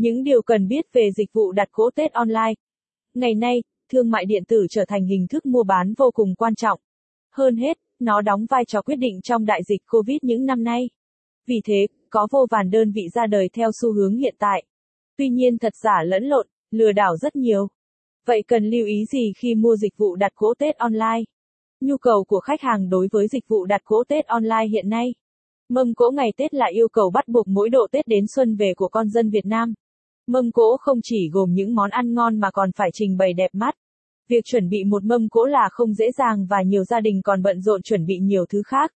Những điều cần biết về dịch vụ đặt cỗ Tết online. Ngày nay, thương mại điện tử trở thành hình thức mua bán vô cùng quan trọng. Hơn hết, nó đóng vai trò quyết định trong đại dịch Covid những năm nay. Vì thế, có vô vàn đơn vị ra đời theo xu hướng hiện tại. Tuy nhiên thật giả lẫn lộn, lừa đảo rất nhiều. Vậy cần lưu ý gì khi mua dịch vụ đặt cỗ Tết online? Nhu cầu của khách hàng đối với dịch vụ đặt cỗ Tết online hiện nay. Mâm cỗ ngày Tết là yêu cầu bắt buộc mỗi độ Tết đến xuân về của con dân Việt Nam. Mâm cỗ không chỉ gồm những món ăn ngon mà còn phải trình bày đẹp mắt. Việc chuẩn bị một mâm cỗ là không dễ dàng và nhiều gia đình còn bận rộn chuẩn bị nhiều thứ khác.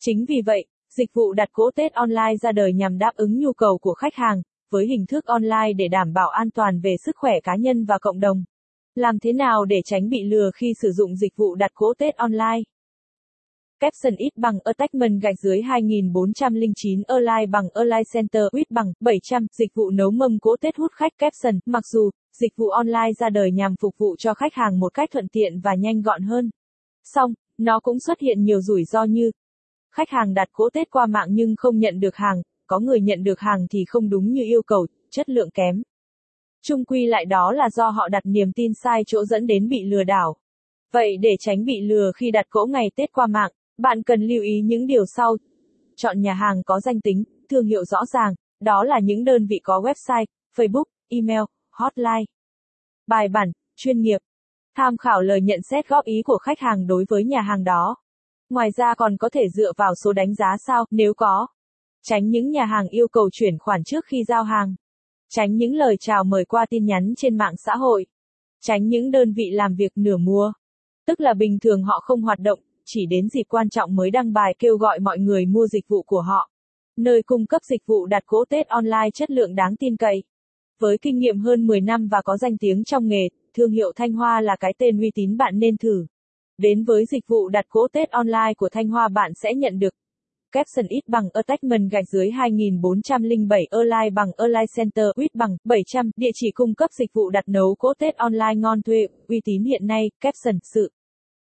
Chính vì vậy, dịch vụ đặt cỗ Tết online ra đời nhằm đáp ứng nhu cầu của khách hàng, với hình thức online để đảm bảo an toàn về sức khỏe cá nhân và cộng đồng. Làm thế nào để tránh bị lừa khi sử dụng dịch vụ đặt cỗ Tết online? Capson ít bằng Attachment gạch dưới 2409 Align bằng Align Center ít bằng 700 dịch vụ nấu mâm cỗ Tết hút khách Capson. Mặc dù, dịch vụ online ra đời nhằm phục vụ cho khách hàng một cách thuận tiện và nhanh gọn hơn. Song, nó cũng xuất hiện nhiều rủi ro như khách hàng đặt cỗ Tết qua mạng nhưng không nhận được hàng, có người nhận được hàng thì không đúng như yêu cầu, chất lượng kém. Trung quy lại đó là do họ đặt niềm tin sai chỗ dẫn đến bị lừa đảo. Vậy để tránh bị lừa khi đặt cỗ ngày Tết qua mạng, bạn cần lưu ý những điều sau. Chọn nhà hàng có danh tính, thương hiệu rõ ràng, đó là những đơn vị có website, Facebook, email, hotline. Bài bản, chuyên nghiệp. Tham khảo lời nhận xét góp ý của khách hàng đối với nhà hàng đó. Ngoài ra còn có thể dựa vào số đánh giá sao nếu có. Tránh những nhà hàng yêu cầu chuyển khoản trước khi giao hàng. Tránh những lời chào mời qua tin nhắn trên mạng xã hội. Tránh những đơn vị làm việc nửa mùa. Tức là bình thường họ không hoạt động, chỉ đến dịp quan trọng mới đăng bài kêu gọi mọi người mua dịch vụ của họ. Nơi cung cấp dịch vụ đặt cỗ Tết online chất lượng đáng tin cậy. Với kinh nghiệm hơn 10 năm và có danh tiếng trong nghề, thương hiệu Thanh Hoa là cái tên uy tín bạn nên thử. Đến với dịch vụ đặt cỗ Tết online của Thanh Hoa bạn sẽ nhận được Capson ít bằng Attachment gạch dưới 2407 online bằng online Center ít bằng 700 địa chỉ cung cấp dịch vụ đặt nấu cỗ Tết online ngon thuê, uy tín hiện nay, Capson sự